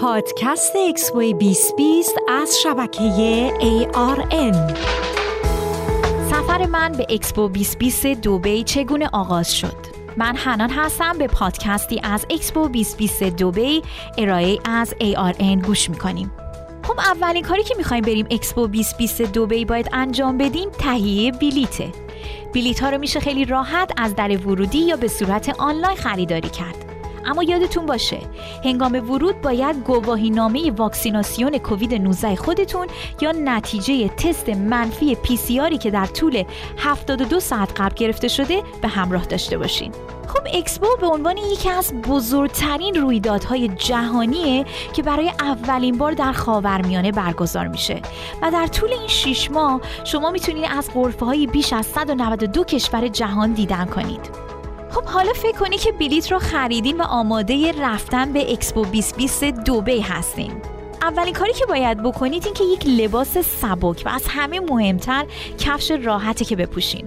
پادکست اکسپو 2020 از شبکه ARN سفر من به اکسپو 2020 دوبی چگونه آغاز شد؟ من حنان هستم به پادکستی از اکسپو 2020 دوبی ارائه از ARN گوش می‌کنیم. خب اولین کاری که می‌خوایم بریم اکسپو 2020 دوبی باید انجام بدیم تهیه بلیته. بلیت ها رو میشه خیلی راحت از در ورودی یا به صورت آنلاین خریداری کرد. اما یادتون باشه هنگام ورود باید گواهی نامه واکسیناسیون کووید 19 خودتون یا نتیجه تست منفی پی سی آر که در طول 72 ساعت قبل گرفته شده به همراه داشته باشین. خب اکسپو به عنوان یکی از بزرگترین رویدادهای جهانیه که برای اولین بار در خاورمیانه برگزار میشه. و در طول این 6 ماه شما می‌تونید از های بیش از 192 کشور جهان دیدن کنید. خب حالا فکر کنین که بلیت رو خریدین و آماده رفتن به اکسپو 2020 دوبی هستین اولین کاری که باید بکنید این که یک لباس سبک و از همه مهمتر کفش راحته که بپوشین.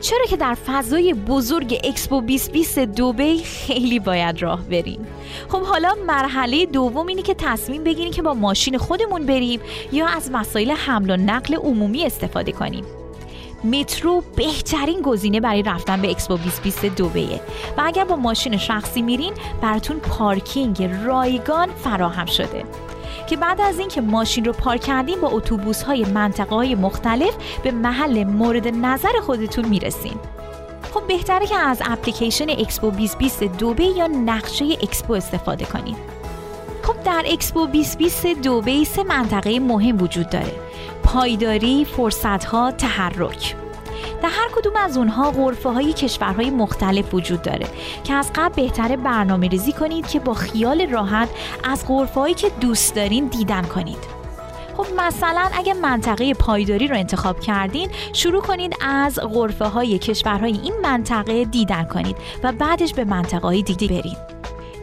چرا که در فضای بزرگ اکسپو 2020 دوبی خیلی باید راه بریم خب حالا مرحله دوم اینه که تصمیم بگیریم که با ماشین خودمون بریم یا از وسایل حمل و نقل عمومی استفاده کنیم. مترو بهترین گزینه برای رفتن به اکسپو 2020 دوبیه و اگر با ماشین شخصی میرین براتون پارکینگ رایگان فراهم شده. که بعد از اینکه ماشین رو پارک کردین با اتوبوس های منطقه های مختلف به محل مورد نظر خودتون می‌رسین. خب بهتره که از اپلیکیشن اکسپو 2020 دوبی یا نقشه اکسپو استفاده کنید خب در اکسپو 2020 دوبی سه منطقه مهم وجود داره. پایداری، فرصتها، تحرک. در هر کدوم از اونها غرفه های کشورهای مختلف وجود داره که از قبل بهتره برنامه ریزی کنید که با خیال راحت از غرفه هایی که دوست دارین دیدن کنید. خب مثلا اگه منطقه پایداری رو انتخاب کردین شروع کنید از غرفه های کشورهای این منطقه دیدن کنید و بعدش به منطقه های دیگه برید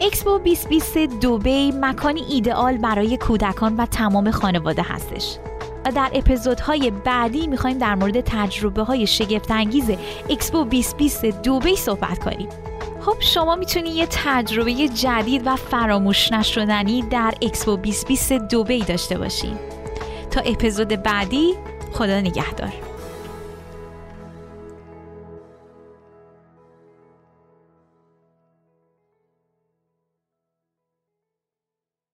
اکسپو 2020 دوبی مکانی ایدئال برای کودکان و تمام خانواده هستش. و در اپیزودهای بعدی می‌خوایم در مورد تجربه های شگفت انگیز اکسپو 2020 دوبی صحبت کنیم. خب شما می‌تونید یه تجربه جدید و فراموش نشدنی در اکسپو 2020 دوبی داشته باشین تا اپیزود بعدی خدا نگهدار.